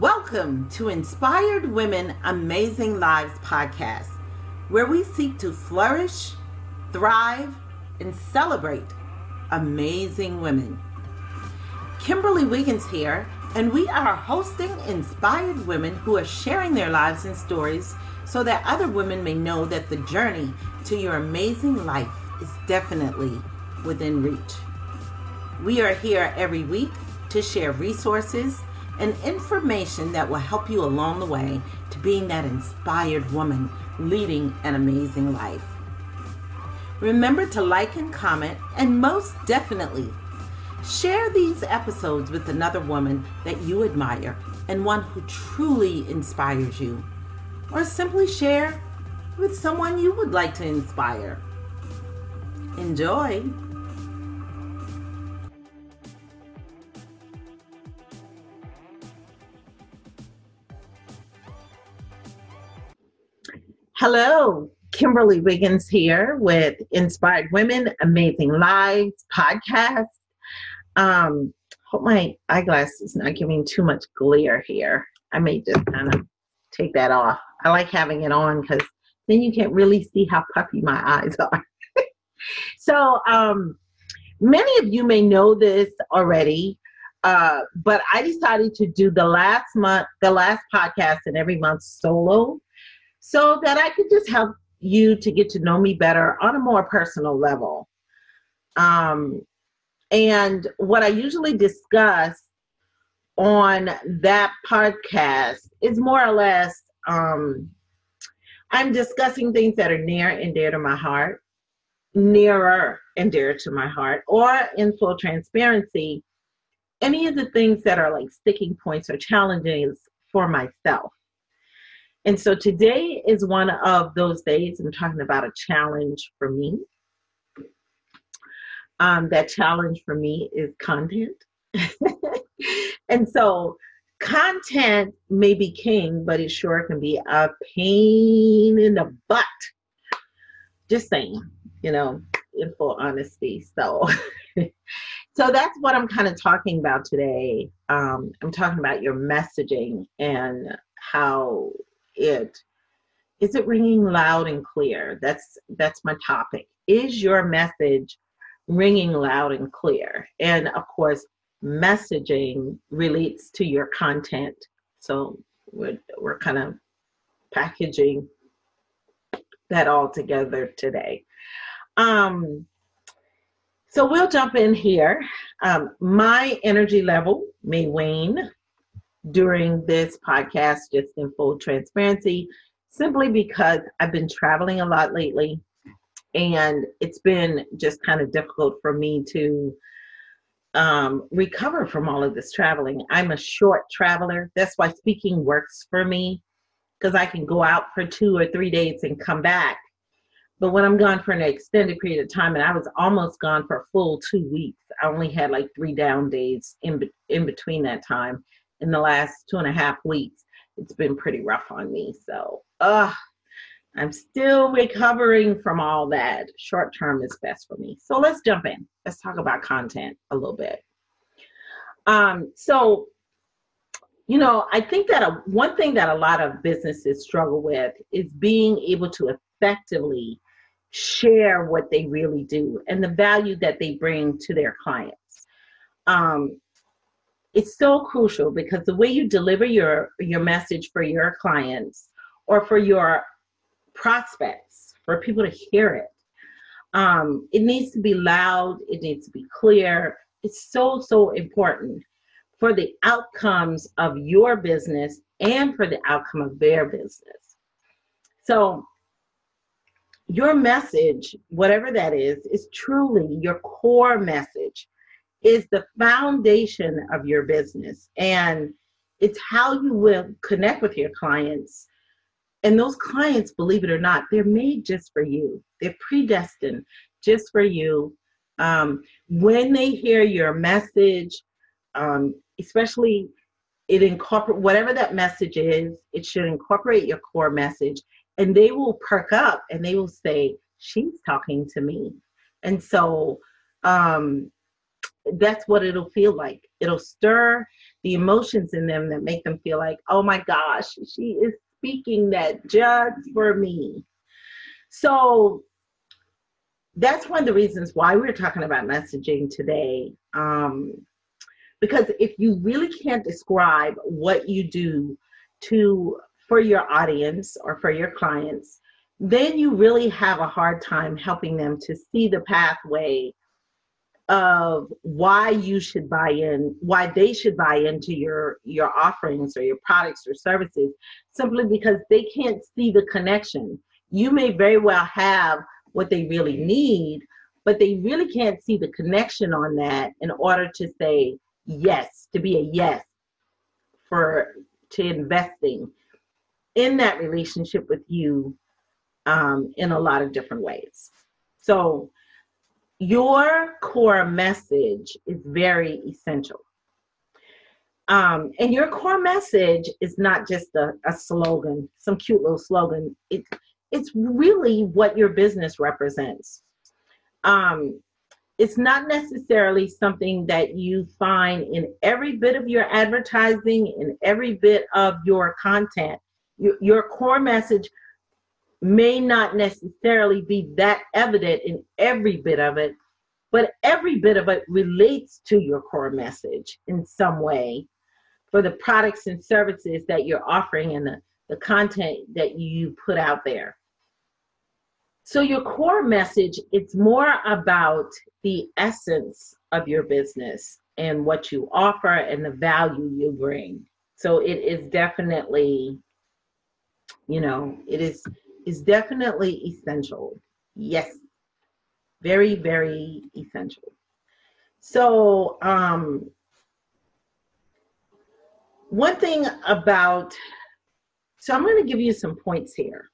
Welcome to Inspired Women Amazing Lives podcast, where we seek to flourish, thrive, and celebrate amazing women. Kimberly Wiggins here, and we are hosting inspired women who are sharing their lives and stories so that other women may know that the journey to your amazing life is definitely within reach. We are here every week to share resources and information that will help you along the way to being that inspired woman leading an amazing life. Remember to like and comment, and most definitely, share these episodes with another woman that you admire and one who truly inspires you. Or simply share with someone you would like to inspire. Enjoy! Hello, Kimberly Wiggins here with Inspired Women, Amazing Lives podcast. Um, hope my eyeglass is not giving too much glare here. I may just kind of take that off. I like having it on because then you can't really see how puffy my eyes are. so, um, many of you may know this already, uh, but I decided to do the last month, the last podcast in every month solo so that I could just help you to get to know me better on a more personal level. Um, and what I usually discuss on that podcast is more or less um, I'm discussing things that are near and dear to my heart, nearer and dear to my heart, or in full transparency, any of the things that are like sticking points or challenges for myself. And so today is one of those days. I'm talking about a challenge for me. Um, that challenge for me is content. and so content may be king, but it sure can be a pain in the butt. Just saying, you know, in full honesty. So so that's what I'm kind of talking about today. Um, I'm talking about your messaging and how it is it ringing loud and clear? That's that's my topic. Is your message ringing loud and clear? And of course messaging relates to your content. So we're, we're kind of packaging that all together today. Um so we'll jump in here. Um, my energy level may wane during this podcast, just in full transparency, simply because I've been traveling a lot lately and it's been just kind of difficult for me to um, recover from all of this traveling. I'm a short traveler. That's why speaking works for me because I can go out for two or three days and come back. But when I'm gone for an extended period of time, and I was almost gone for a full two weeks, I only had like three down days in, in between that time in the last two and a half weeks, it's been pretty rough on me. So, uh, I'm still recovering from all that. Short term is best for me. So let's jump in. Let's talk about content a little bit. Um, so, you know, I think that a, one thing that a lot of businesses struggle with is being able to effectively share what they really do and the value that they bring to their clients. Um, it's so crucial because the way you deliver your your message for your clients or for your prospects for people to hear it um, it needs to be loud it needs to be clear. It's so so important for the outcomes of your business and for the outcome of their business. So your message whatever that is is truly your core message is the foundation of your business. And it's how you will connect with your clients. And those clients believe it or not they're made just for you. They're predestined just for you. Um, when they hear your message um, especially it incorporate whatever that message is it should incorporate your core message. And they will perk up and they will say she's talking to me. And so um, that's what it'll feel like It'll stir the emotions in them that make them feel like, oh my gosh, she is speaking that just for me. So that's one of the reasons why we're talking about messaging today. Um, because if you really can't describe what you do to for your audience or for your clients, then you really have a hard time helping them to see the pathway of why you should buy in why they should buy into your your offerings or your products or services simply because they can't see the connection. You may very well have what they really need but they really can't see the connection on that in order to say yes to be a yes for to investing in that relationship with you um, in a lot of different ways. So your core message is very essential. Um, and your core message is not just a, a slogan, some cute little slogan. It, it's really what your business represents. Um, it's not necessarily something that you find in every bit of your advertising, in every bit of your content. Your, your core message may not necessarily be that evident in every bit of it, but every bit of it relates to your core message in some way for the products and services that you're offering and the, the content that you put out there. So your core message, it's more about the essence of your business and what you offer and the value you bring. So it is definitely, you know, it is is definitely essential. Yes. Very, very essential. So, um, one thing about, so I'm going to give you some points here.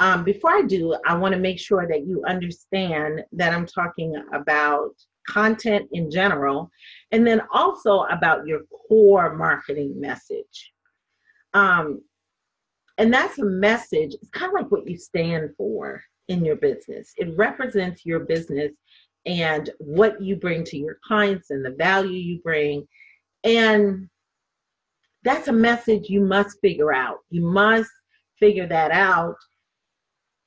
Um, before I do, I want to make sure that you understand that I'm talking about content in general, and then also about your core marketing message. Um, and that's a message. It's kind of like what you stand for in your business. It represents your business and what you bring to your clients and the value you bring. And that's a message you must figure out. You must figure that out.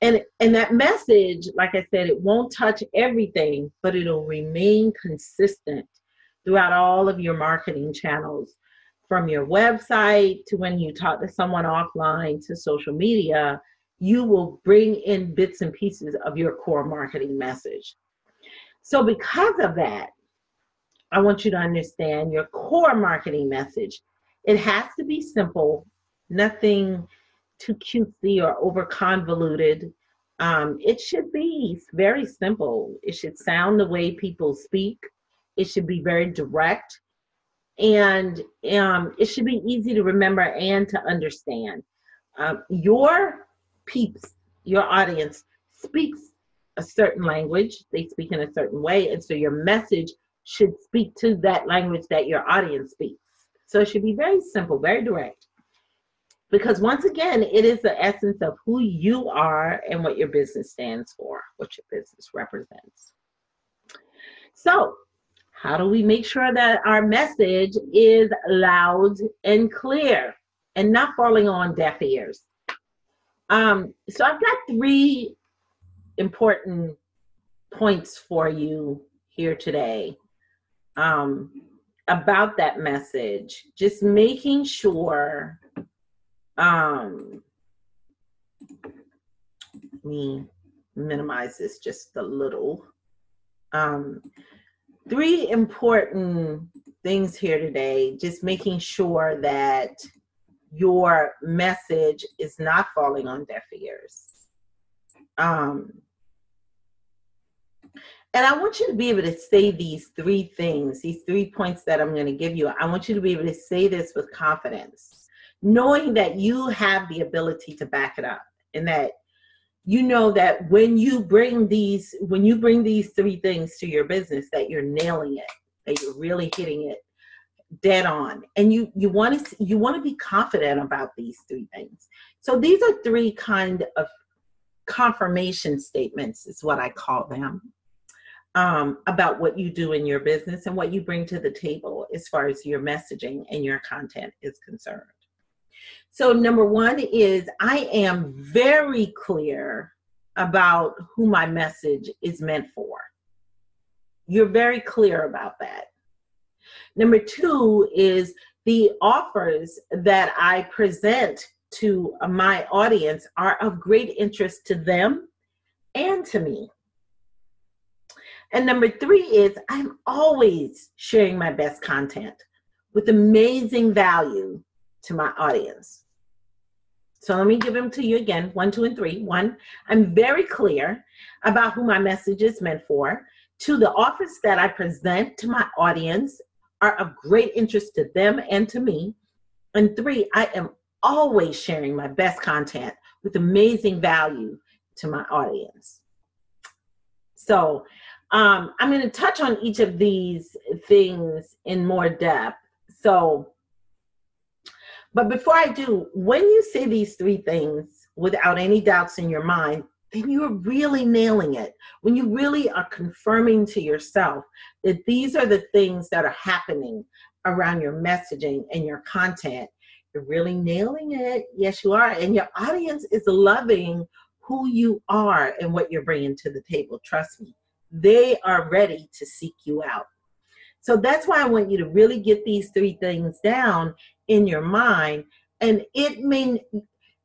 And, and that message, like I said, it won't touch everything, but it'll remain consistent throughout all of your marketing channels from your website to when you talk to someone offline to social media, you will bring in bits and pieces of your core marketing message. So, because of that, I want you to understand your core marketing message. It has to be simple, nothing too cutesy or over convoluted. Um, it should be very simple. It should sound the way people speak. It should be very direct and um, it should be easy to remember and to understand. Um, your peeps, your audience speaks a certain language, they speak in a certain way, and so your message should speak to that language that your audience speaks. So it should be very simple, very direct. Because once again, it is the essence of who you are and what your business stands for, what your business represents. So, how do we make sure that our message is loud and clear and not falling on deaf ears? Um, so I've got three important points for you here today um, about that message. Just making sure. Um, let me minimize this just a little. Um, three important things here today. Just making sure that your message is not falling on deaf ears. Um, and I want you to be able to say these three things, these three points that I'm going to give you. I want you to be able to say this with confidence, knowing that you have the ability to back it up and that you know that when you bring these when you bring these three things to your business that you're nailing it that you're really hitting it dead on and you you want to you want to be confident about these three things so these are three kind of confirmation statements is what i call them um, about what you do in your business and what you bring to the table as far as your messaging and your content is concerned. So, number one is I am very clear about who my message is meant for. You're very clear about that. Number two is the offers that I present to my audience are of great interest to them and to me. And number three is I'm always sharing my best content with amazing value to my audience. So let me give them to you again one, two, and three. One, I'm very clear about who my message is meant for. Two, the offers that I present to my audience are of great interest to them and to me. And three, I am always sharing my best content with amazing value to my audience. So um, I'm going to touch on each of these things in more depth. So, but before I do, when you say these three things without any doubts in your mind, then you're really nailing it. When you really are confirming to yourself that these are the things that are happening around your messaging and your content, you're really nailing it. Yes, you are. And your audience is loving who you are and what you're bringing to the table. Trust me, they are ready to seek you out. So that's why I want you to really get these three things down in your mind. And it mean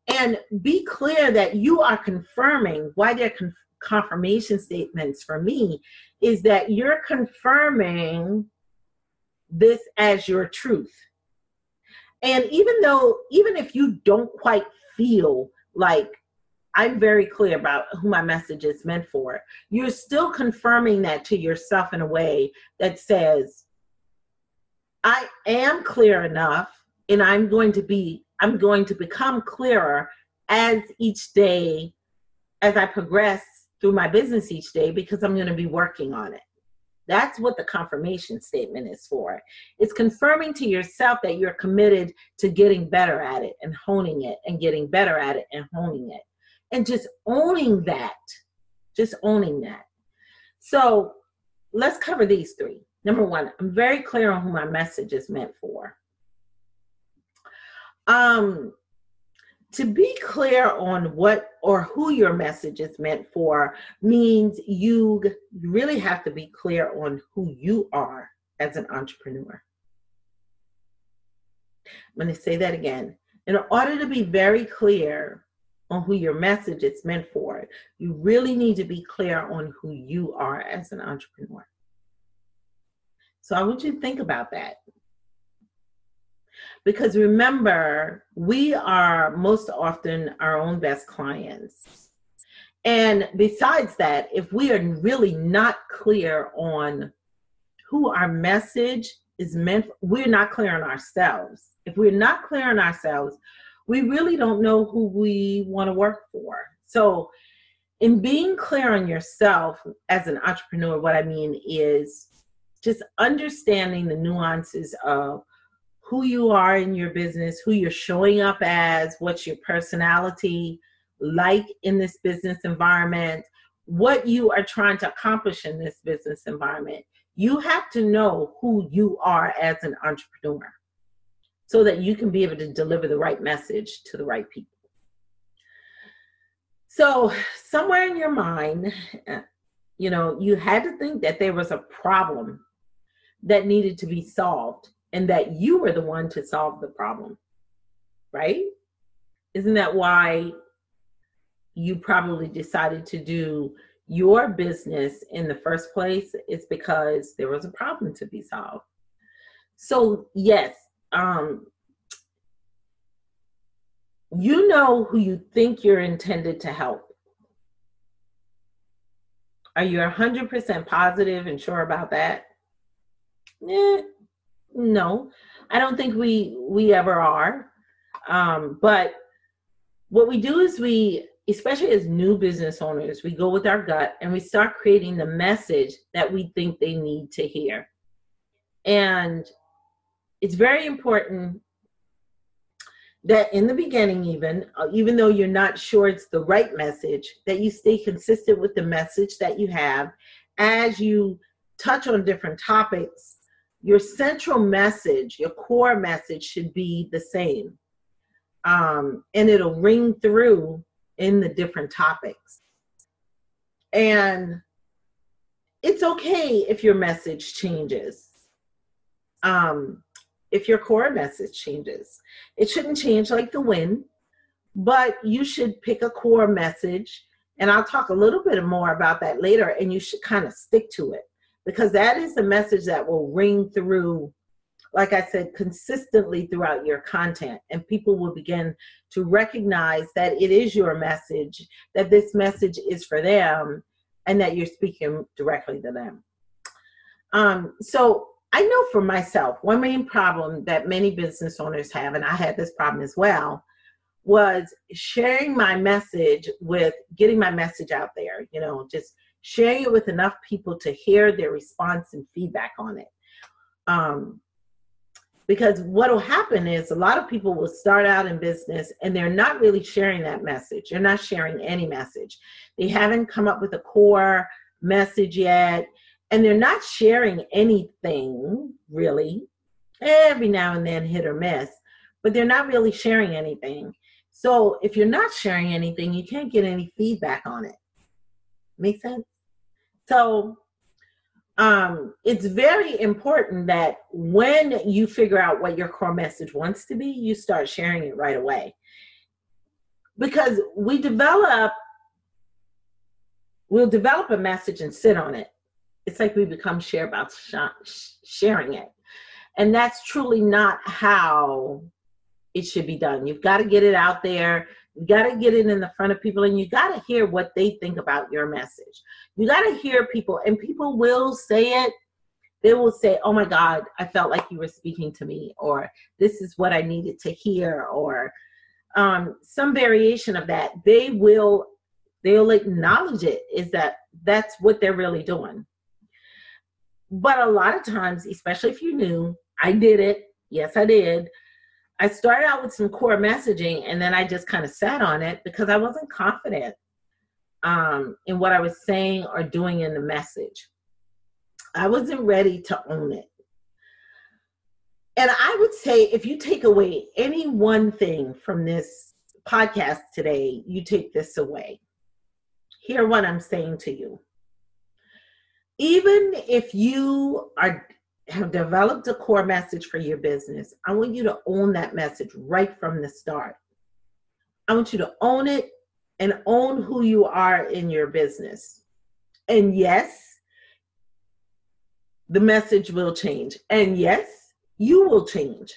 and be clear that you are confirming why they're con- confirmation statements for me is that you're confirming this as your truth. And even though, even if you don't quite feel like I'm very clear about who my message is meant for, you're still confirming that to yourself in a way that says, I am clear enough and I'm going to be I'm going to become clearer as each day, as I progress through my business each day, because I'm going to be working on it. That's what the confirmation statement is for. It's confirming to yourself that you're committed to getting better at it and honing it and getting better at it and honing it. And just owning that. Just owning that. So let's cover these three. Number one, I'm very clear on who my message is meant for. Um, to be clear on what or who your message is meant for means you really have to be clear on who you are as an entrepreneur. I'm going to say that again. In order to be very clear on who your message is meant for, you really need to be clear on who you are as an entrepreneur. So I want you to think about that. Because remember, we are most often our own best clients. And besides that, if we are really not clear on who our message is meant for, we're not clear on ourselves. If we're not clear on ourselves, we really don't know who we want to work for. So, in being clear on yourself as an entrepreneur, what I mean is just understanding the nuances of who you are in your business, who you're showing up as, what's your personality like in this business environment, what you are trying to accomplish in this business environment. You have to know who you are as an entrepreneur so that you can be able to deliver the right message to the right people. So, somewhere in your mind, you know, you had to think that there was a problem that needed to be solved and that you were the one to solve the problem, right? Isn't that why you probably decided to do your business in the first place? It's because there was a problem to be solved. So, yes, um, you know who you think you're intended to help. Are you 100% positive and sure about that? Yeah, no, I don't think we we ever are. Um, but what we do is we, especially as new business owners, we go with our gut and we start creating the message that we think they need to hear. And it's very important that in the beginning even uh, even though you're not sure it's the right message that you stay consistent with the message that you have as you touch on different topics, your central message, your core message should be the same. Um, and it'll ring through in the different topics. And it's okay if your message changes. Um, if your core message changes, it shouldn't change like the wind, but you should pick a core message. And I'll talk a little bit more about that later, and you should kind of stick to it because that is the message that will ring through like I said, consistently throughout your content, and people will begin to recognize that it is your message, that this message is for them, and that you're speaking directly to them. Um, so I know for myself, one main problem that many business owners have, and I had this problem as well, was sharing my message with getting my message out there, you know, just sharing it with enough people to hear their response and feedback on it. Um, because what will happen is a lot of people will start out in business and they're not really sharing that message. They're not sharing any message. They haven't come up with a core message yet, and they're not sharing anything really. Every now and then, hit or miss, but they're not really sharing anything. So if you're not sharing anything, you can't get any feedback on it. Make sense? So um, it's very important that when you figure out what your core message wants to be, you start sharing it right away. Because we develop, we'll develop a message and sit on it. It's like we become share about sh- sharing it. And that's truly not how it should be done. You've got to get it out there. You got to get it in the front of people and you got to hear what they think about your message. You got to hear people, and people will say it. They will say, Oh my God, I felt like you were speaking to me, or this is what I needed to hear, or um, some variation of that. They will they'll acknowledge it is that that's what they're really doing but a lot of times especially if you knew i did it yes i did I started out with some core messaging and then I just kind of sat on it because I wasn't confident um, in what I was saying or doing in the message. I wasn't ready to own it. And I would say if you take away any one thing from this podcast today, you take this away. Hear what I'm saying to you. Even if you are have developed a core message for your business, I want you to own that message right from the start. I want you to own it and own who you are in your business. And yes, the message will change. And yes, you will change.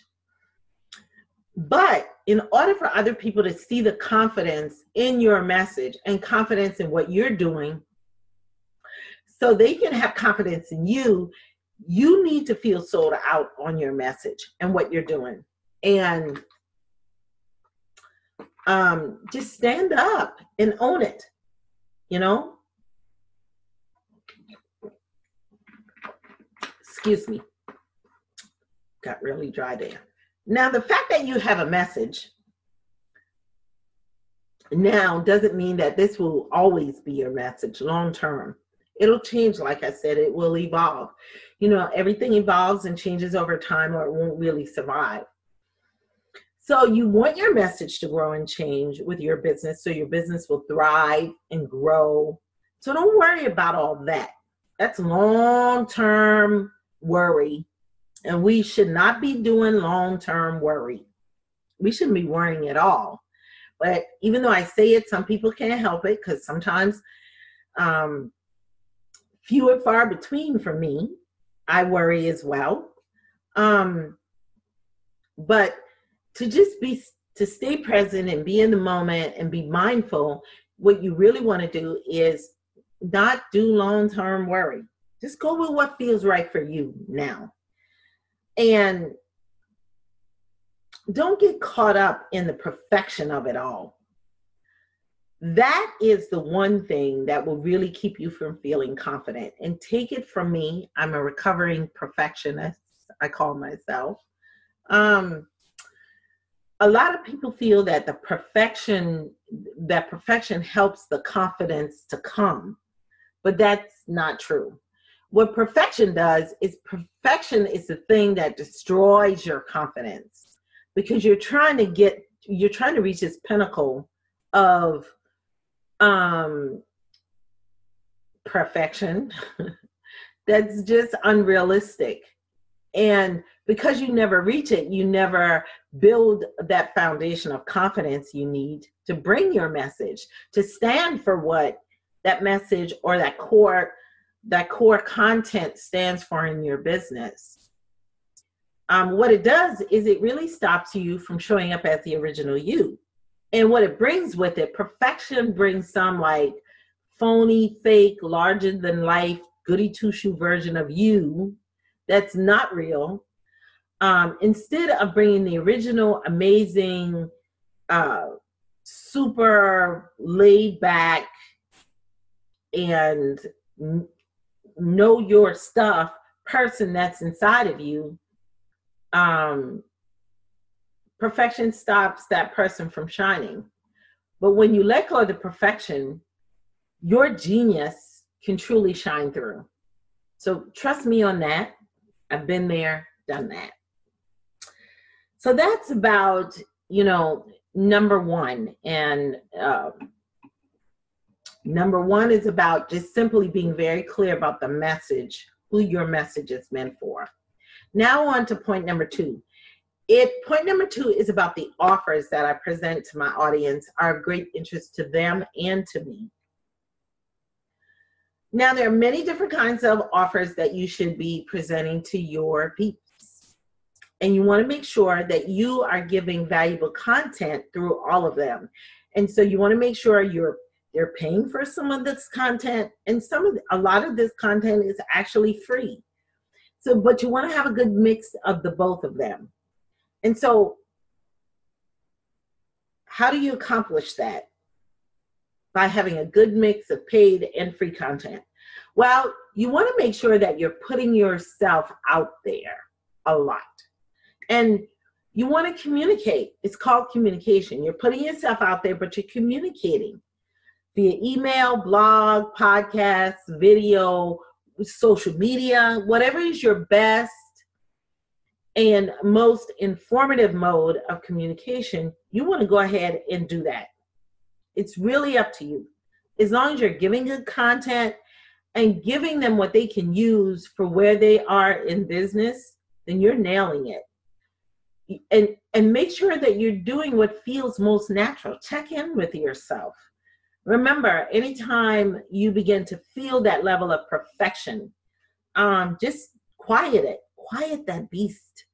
But in order for other people to see the confidence in your message and confidence in what you're doing, so they can have confidence in you, you need to feel sold out on your message and what you're doing. And um, just stand up and own it you know? Excuse me. Got really dry there. Now the fact that you have a message now doesn't mean that this will always be your message long term it'll change like i said it will evolve. You know everything evolves and changes over time or it won't really survive. So you want your message to grow and change with your business so your business will thrive and grow. So don't worry about all that. That's long term worry. And we should not be doing long term worry. We shouldn't be worrying at all. But even though i say it some people can't help it because sometimes um, few and far between for me. I worry as well. Um, but to just be to stay present and be in the moment and be mindful, what you really want to do is not do long term worry. Just go with what feels right for you now. And don't get caught up in the perfection of it all that is the one thing that will really keep you from feeling confident. And take it from me, I'm a recovering perfectionist, I call myself. Um, a lot of people feel that the perfection that perfection helps the confidence to come but that's not true. What perfection does is perfection is the thing that destroys your confidence because you're trying to get you're trying to reach this pinnacle of um perfection. That's just unrealistic. And because you never reach it you never build that foundation of confidence you need to bring your message to stand for what that message or that core that core content stands for in your business. Um, what it does is it really stops you from showing up as the original you and what it brings with it perfection brings some like phony fake larger than life goody two shoe version of you that's not real. Um, instead of bringing the original amazing uh, super laid back and know your stuff person that's inside of you um perfection stops that person from shining. But when you let go of the perfection your genius can truly shine through. So trust me on that. I've been there done that. So that's about you know number one. And uh, Number one is about just simply being very clear about the message, who your message is meant for. Now, on to point number two. It point number two is about the offers that I present to my audience are of great interest to them and to me. Now, there are many different kinds of offers that you should be presenting to your peeps. And you want to make sure that you are giving valuable content through all of them. And so you want to make sure you're they're paying for some of this content and some of the, a lot of this content is actually free so but you want to have a good mix of the both of them and so how do you accomplish that? By having a good mix of paid and free content. Well you want to make sure that you're putting yourself out there a lot. And you want to communicate. It's called communication. You're putting yourself out there but you're communicating via email, blog, podcast, video, social media, whatever is your best and most informative mode of communication, you want to go ahead and do that. It's really up to you. As long as you're giving good content and giving them what they can use for where they are in business, then you're nailing it. And and make sure that you're doing what feels most natural. Check in with yourself remember anytime you begin to feel that level of perfection um, just quiet it quiet that beast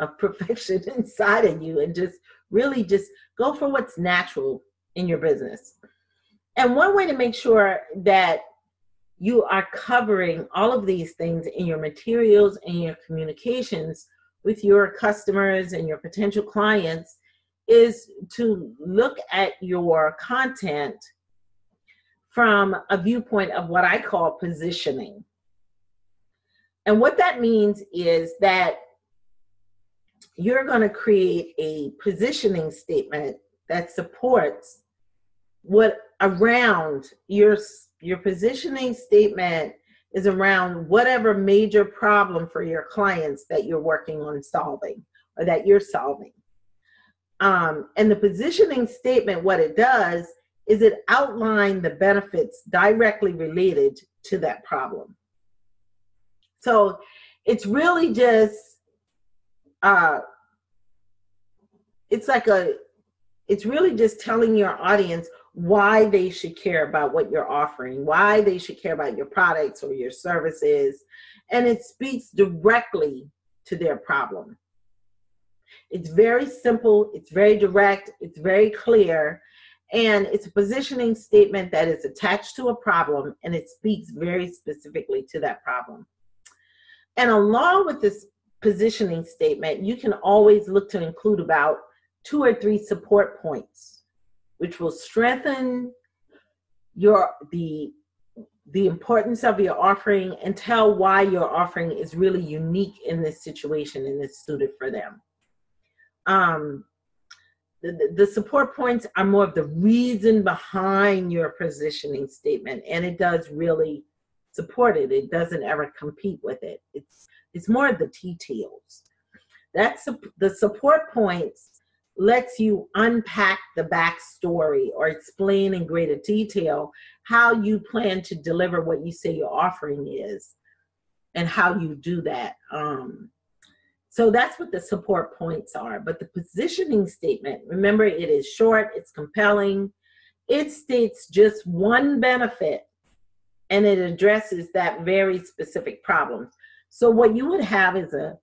of perfection inside of you and just really just go for what's natural in your business and one way to make sure that you are covering all of these things in your materials and your communications with your customers and your potential clients is to look at your content from a viewpoint of what I call positioning. And what that means is that you're going to create a positioning statement that supports what around your your positioning statement is around whatever major problem for your clients that you're working on solving or that you're solving. Um, and the positioning statement, what it does is it outline the benefits directly related to that problem. So it's really just uh it's like a it's really just telling your audience why they should care about what you're offering, why they should care about your products or your services, and it speaks directly to their problem. It's very simple, it's very direct, it's very clear, and it's a positioning statement that is attached to a problem and it speaks very specifically to that problem. And along with this positioning statement, you can always look to include about two or three support points, which will strengthen your the the importance of your offering and tell why your offering is really unique in this situation and is suited for them. Um, the, the support points are more of the reason behind your positioning statement and it does really support it. It doesn't ever compete with it. It's it's more the details. That's the support points lets you unpack the backstory or explain in greater detail how you plan to deliver what you say your offering is and how you do that. Um, so that's what the support points are. But the positioning statement, remember, it is short, it's compelling, it states just one benefit and it addresses that very specific problem. So, what you would have is a,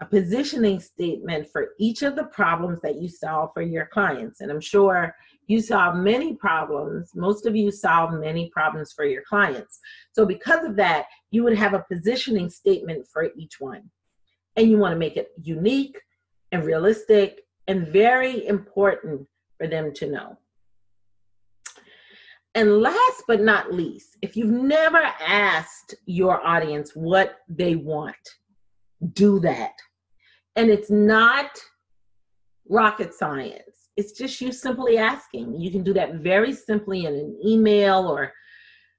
a positioning statement for each of the problems that you solve for your clients. And I'm sure you solve many problems. Most of you solve many problems for your clients. So, because of that, you would have a positioning statement for each one and you want to make it unique and realistic and very important for them to know. And last but not least, if you've never asked your audience what they want, do that. And it's not rocket science. It's just you simply asking. You can do that very simply in an email or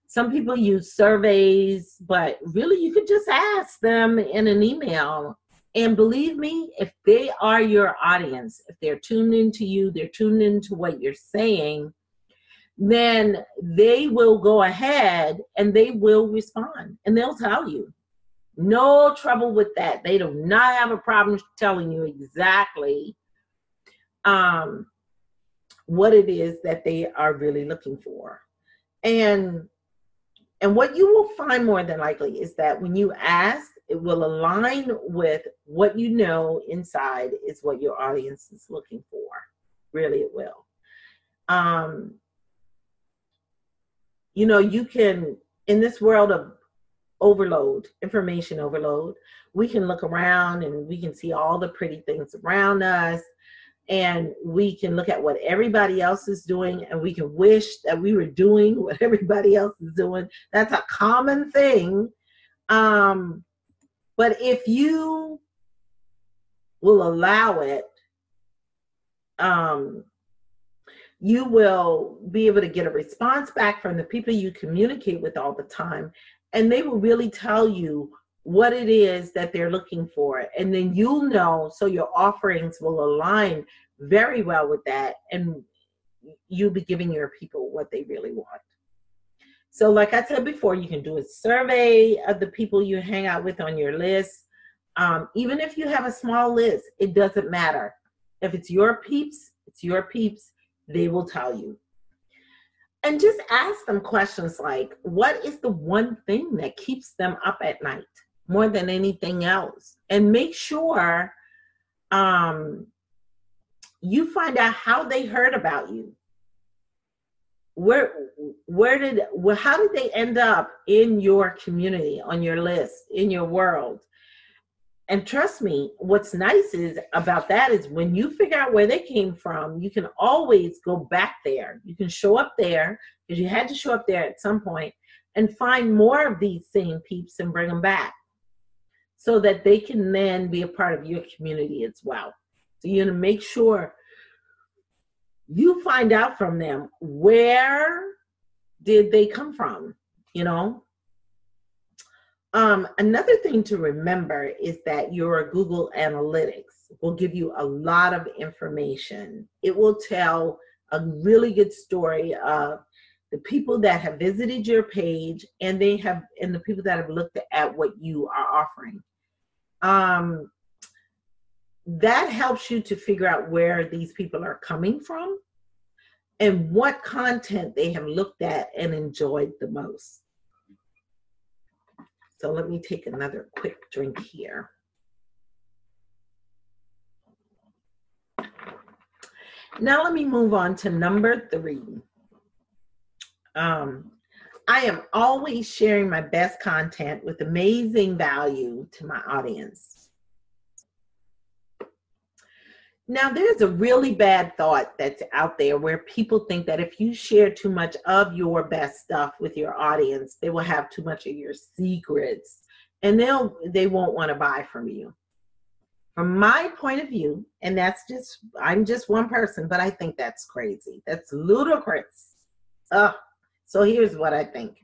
some people use surveys, but really you could just ask them in an email and believe me, if they are your audience, if they're tuned into you, they're tuned into what you're saying, then they will go ahead and they will respond and they'll tell you. No trouble with that. They do not have a problem telling you exactly um, what it is that they are really looking for. And and what you will find more than likely is that when you ask it will align with what you know inside is what your audience is looking for. Really, it will. Um, you know, you can, in this world of overload, information overload, we can look around and we can see all the pretty things around us. And we can look at what everybody else is doing and we can wish that we were doing what everybody else is doing. That's a common thing. Um, but if you will allow it, um, you will be able to get a response back from the people you communicate with all the time, and they will really tell you what it is that they're looking for. And then you'll know, so your offerings will align very well with that, and you'll be giving your people what they really want. So, like I said before, you can do a survey of the people you hang out with on your list. Um, even if you have a small list, it doesn't matter. If it's your peeps, it's your peeps, they will tell you. And just ask them questions like, what is the one thing that keeps them up at night more than anything else? And make sure um, you find out how they heard about you where where did how did they end up in your community on your list in your world and trust me what's nice is about that is when you figure out where they came from you can always go back there. You can show up there because you had to show up there at some point and find more of these same peeps and bring them back so that they can then be a part of your community as well. So you're to make sure you find out from them where did they come from you know um, another thing to remember is that your google analytics will give you a lot of information it will tell a really good story of the people that have visited your page and they have and the people that have looked at what you are offering um, that helps you to figure out where these people are coming from and what content they have looked at and enjoyed the most. So let me take another quick drink here. Now let me move on to number three. Um, I am always sharing my best content with amazing value to my audience. Now, there's a really bad thought that's out there where people think that if you share too much of your best stuff with your audience, they will have too much of your secrets and they'll they won't want to buy from you. From my point of view, and that's just I'm just one person, but I think that's crazy. That's ludicrous. Uh, so here's what I think.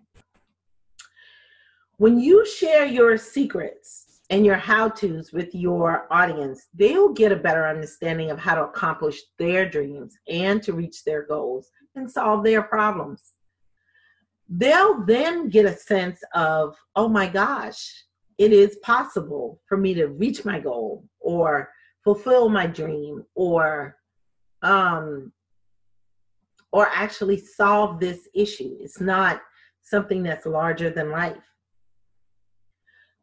when you share your secrets and your how to's with your audience, they'll get a better understanding of how to accomplish their dreams and to reach their goals and solve their problems. They'll then get a sense of, oh my gosh, it is possible for me to reach my goal or fulfill my dream or um or actually solve this issue. It's not something that's larger than life.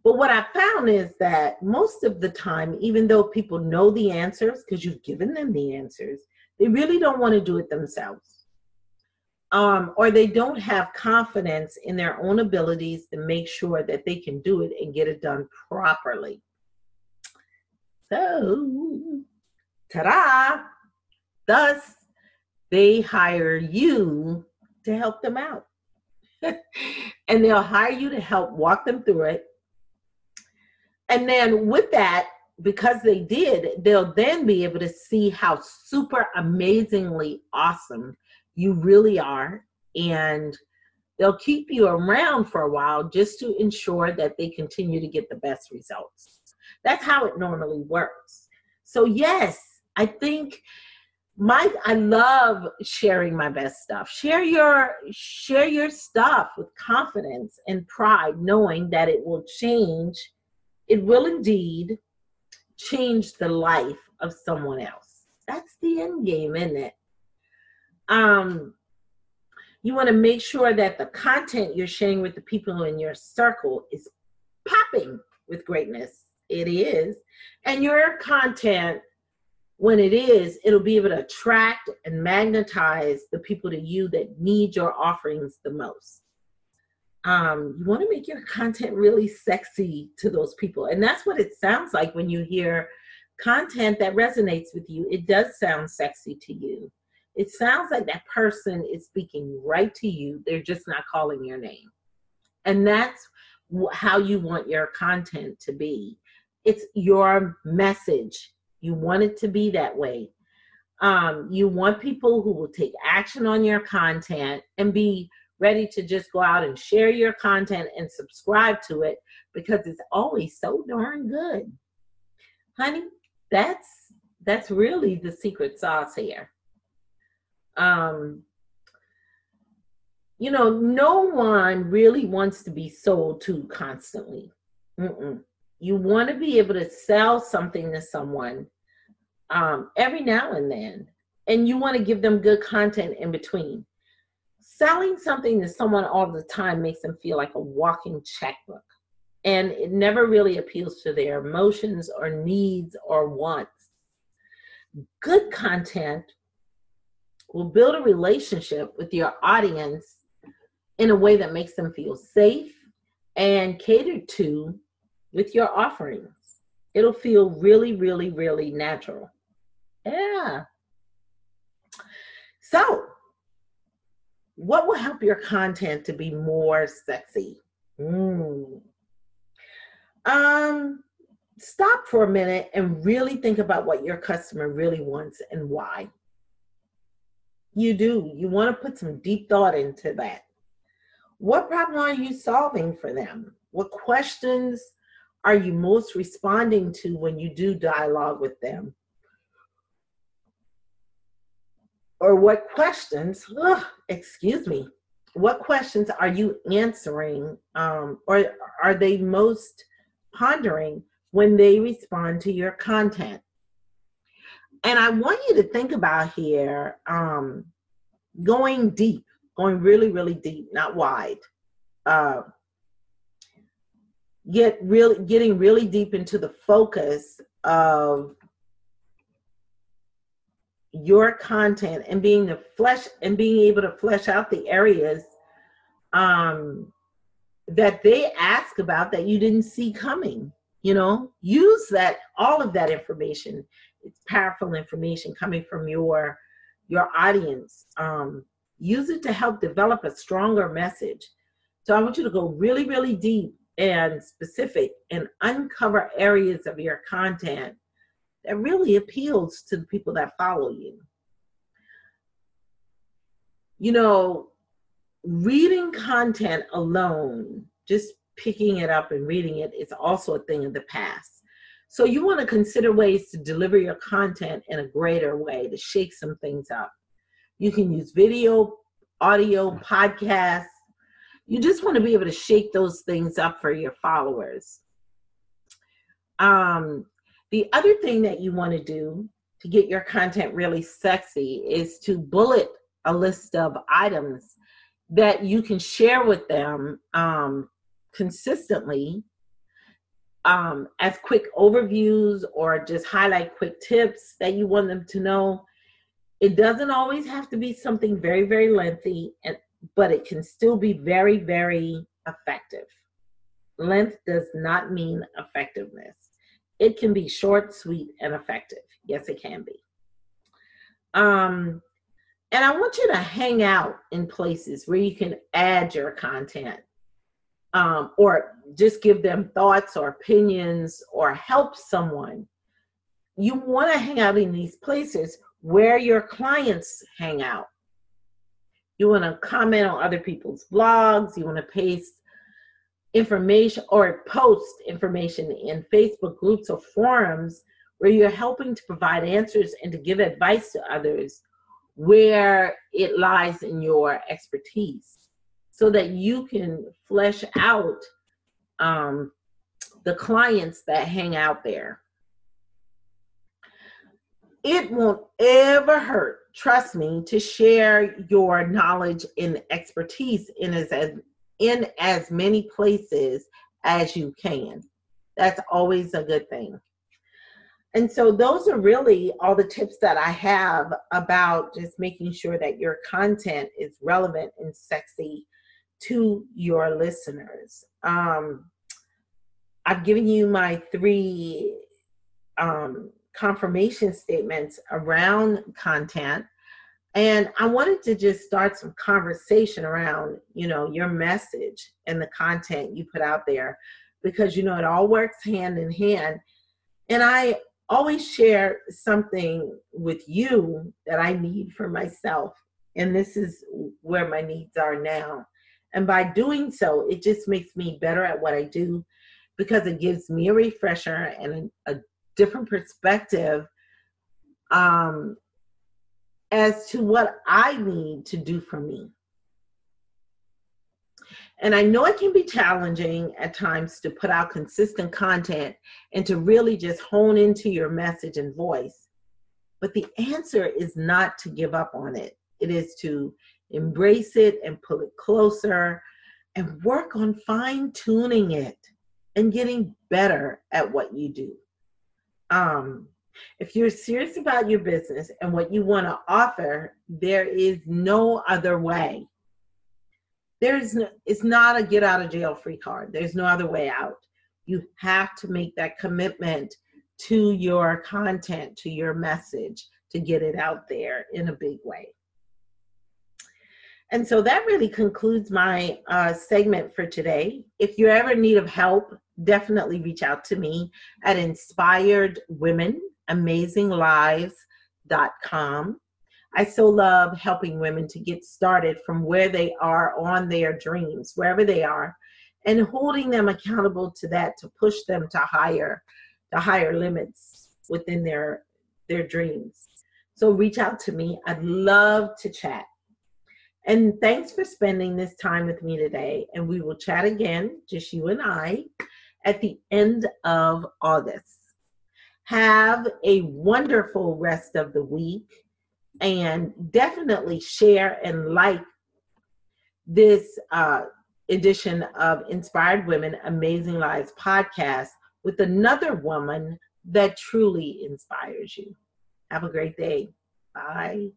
But what I found is that most of the time, even though people know the answers because you've given them the answers, they really don't want to do it themselves. Um, or they don't have confidence in their own abilities to make sure that they can do it and get it done properly. So, ta da! Thus, they hire you to help them out. and they'll hire you to help walk them through it and then with that, because they did, they'll then be able to see how super amazingly awesome you really are. And they'll keep you around for a while just to ensure that they continue to get the best results. That's how it normally works. So, yes, I think my I love sharing my best stuff. Share your share your stuff with confidence and pride, knowing that it will change it will indeed change the life of someone else. That's the end game, isn't it? Um, you want to make sure that the content you're sharing with the people in your circle is popping with greatness. It is. And your content, when it is, it'll be able to attract and magnetize the people to you that need your offerings the most um, you want to make your content really sexy to those people. And that's what it sounds like when you hear content that resonates with you. It does sound sexy to you. It sounds like that person is speaking right to you. They're just not calling your name. And that's how you want your content to be. It's your message. You want it to be that way. Um, you want people who will take action on your content and be ready to just go out and share your content and subscribe to it because it's always so darn good. Honey, that's that's really the secret sauce here. Um you know, no one really wants to be sold to constantly. Mm-mm. You want to be able to sell something to someone um, every now and then, and you want to give them good content in between selling something to someone all the time makes them feel like a walking checkbook. And it never really appeals to their emotions or needs or wants. Good content will build a relationship with your audience in a way that makes them feel safe and catered to with your offerings. It'll feel really, really, really natural. Yeah. So, what will help your content to be more sexy? Mm. Um, stop for a minute and really think about what your customer really wants and why. You do. You want to put some deep thought into that. What problem are you solving for them? What questions are you most responding to when you do dialogue with them? Or what questions, ugh, excuse me, what questions are you answering um, or are they most pondering when they respond to your content? And I want you to think about here um, going deep, going really, really deep, not wide. Uh, get really getting really deep into the focus of your content and being the flesh and being able to flesh out the areas um, that they ask about that you didn't see coming. You know, use that all of that information. It's powerful information coming from your your audience. Um, use it to help develop a stronger message. So I want you to go really, really deep and specific and uncover areas of your content that really appeals to the people that follow you. You know, reading content alone, just picking it up and reading it is also a thing of the past. So you want to consider ways to deliver your content in a greater way to shake some things up. You can use video, audio, podcasts. You just want to be able to shake those things up for your followers. Um, the other thing that you want to do to get your content really sexy is to bullet a list of items that you can share with them um, consistently um, as quick overviews or just highlight quick tips that you want them to know. It doesn't always have to be something very, very lengthy, and, but it can still be very, very effective. Length does not mean effectiveness. It can be short, sweet, and effective. Yes, it can be. Um, and I want you to hang out in places where you can add your content um, or just give them thoughts or opinions or help someone. You want to hang out in these places where your clients hang out. You want to comment on other people's blogs. You want to paste information or post information in Facebook groups or forums where you're helping to provide answers and to give advice to others where it lies in your expertise so that you can flesh out um, the clients that hang out there. It won't ever hurt, trust me, to share your knowledge and expertise in as, in as many places as you can. That's always a good thing. And so those are really all the tips that I have about just making sure that your content is relevant and sexy to your listeners. Um, I've given you my three um, confirmation statements around content. And I wanted to just start some conversation around, you know, your message and the content you put out there because, you know, it all works hand in hand. And I always share something with you that I need for myself. And this is where my needs are now. And by doing so, it just makes me better at what I do because it gives me a refresher and a, different perspective um, as to what I need to do for me. And I know it can be challenging at times to put out consistent content and to really just hone into your message and voice. But the answer is not to give up on it, it is to embrace it and pull it closer and work on fine tuning it and getting better at what you do. Um, if you're serious about your business and what you want to offer, there is no other way there's no, it's not a get out of jail free card. There's no other way out. You have to make that commitment to your content, to your message, to get it out there in a big way. And so that really concludes my uh, segment for today. If you're ever in need of help, definitely reach out to me at inspiredwomenamazinglives.com. I so love helping women to get started from where they are on their dreams, wherever they are, and holding them accountable to that to push them to higher, to higher limits within their their dreams. So reach out to me. I'd love to chat. And thanks for spending this time with me today. And we will chat again, just you and I, at the end of August. Have a wonderful rest of the week and definitely share and like this uh, edition of Inspired Women Amazing Lives podcast with another woman that truly inspires you. Have a great day. Bye.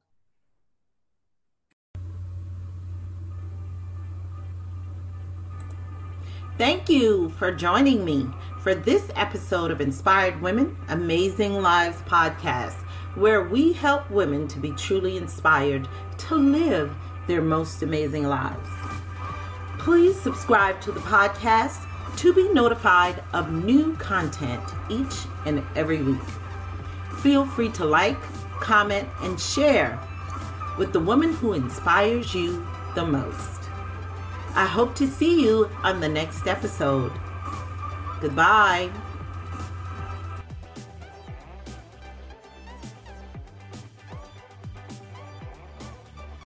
Thank you for joining me for this episode of Inspired Women Amazing Lives podcast where we help women to be truly inspired to live their most amazing lives. Please subscribe to the podcast to be notified of new content each and every week. Feel free to like, comment, and share with the woman who inspires you the most. I hope to see you on the next episode. Goodbye.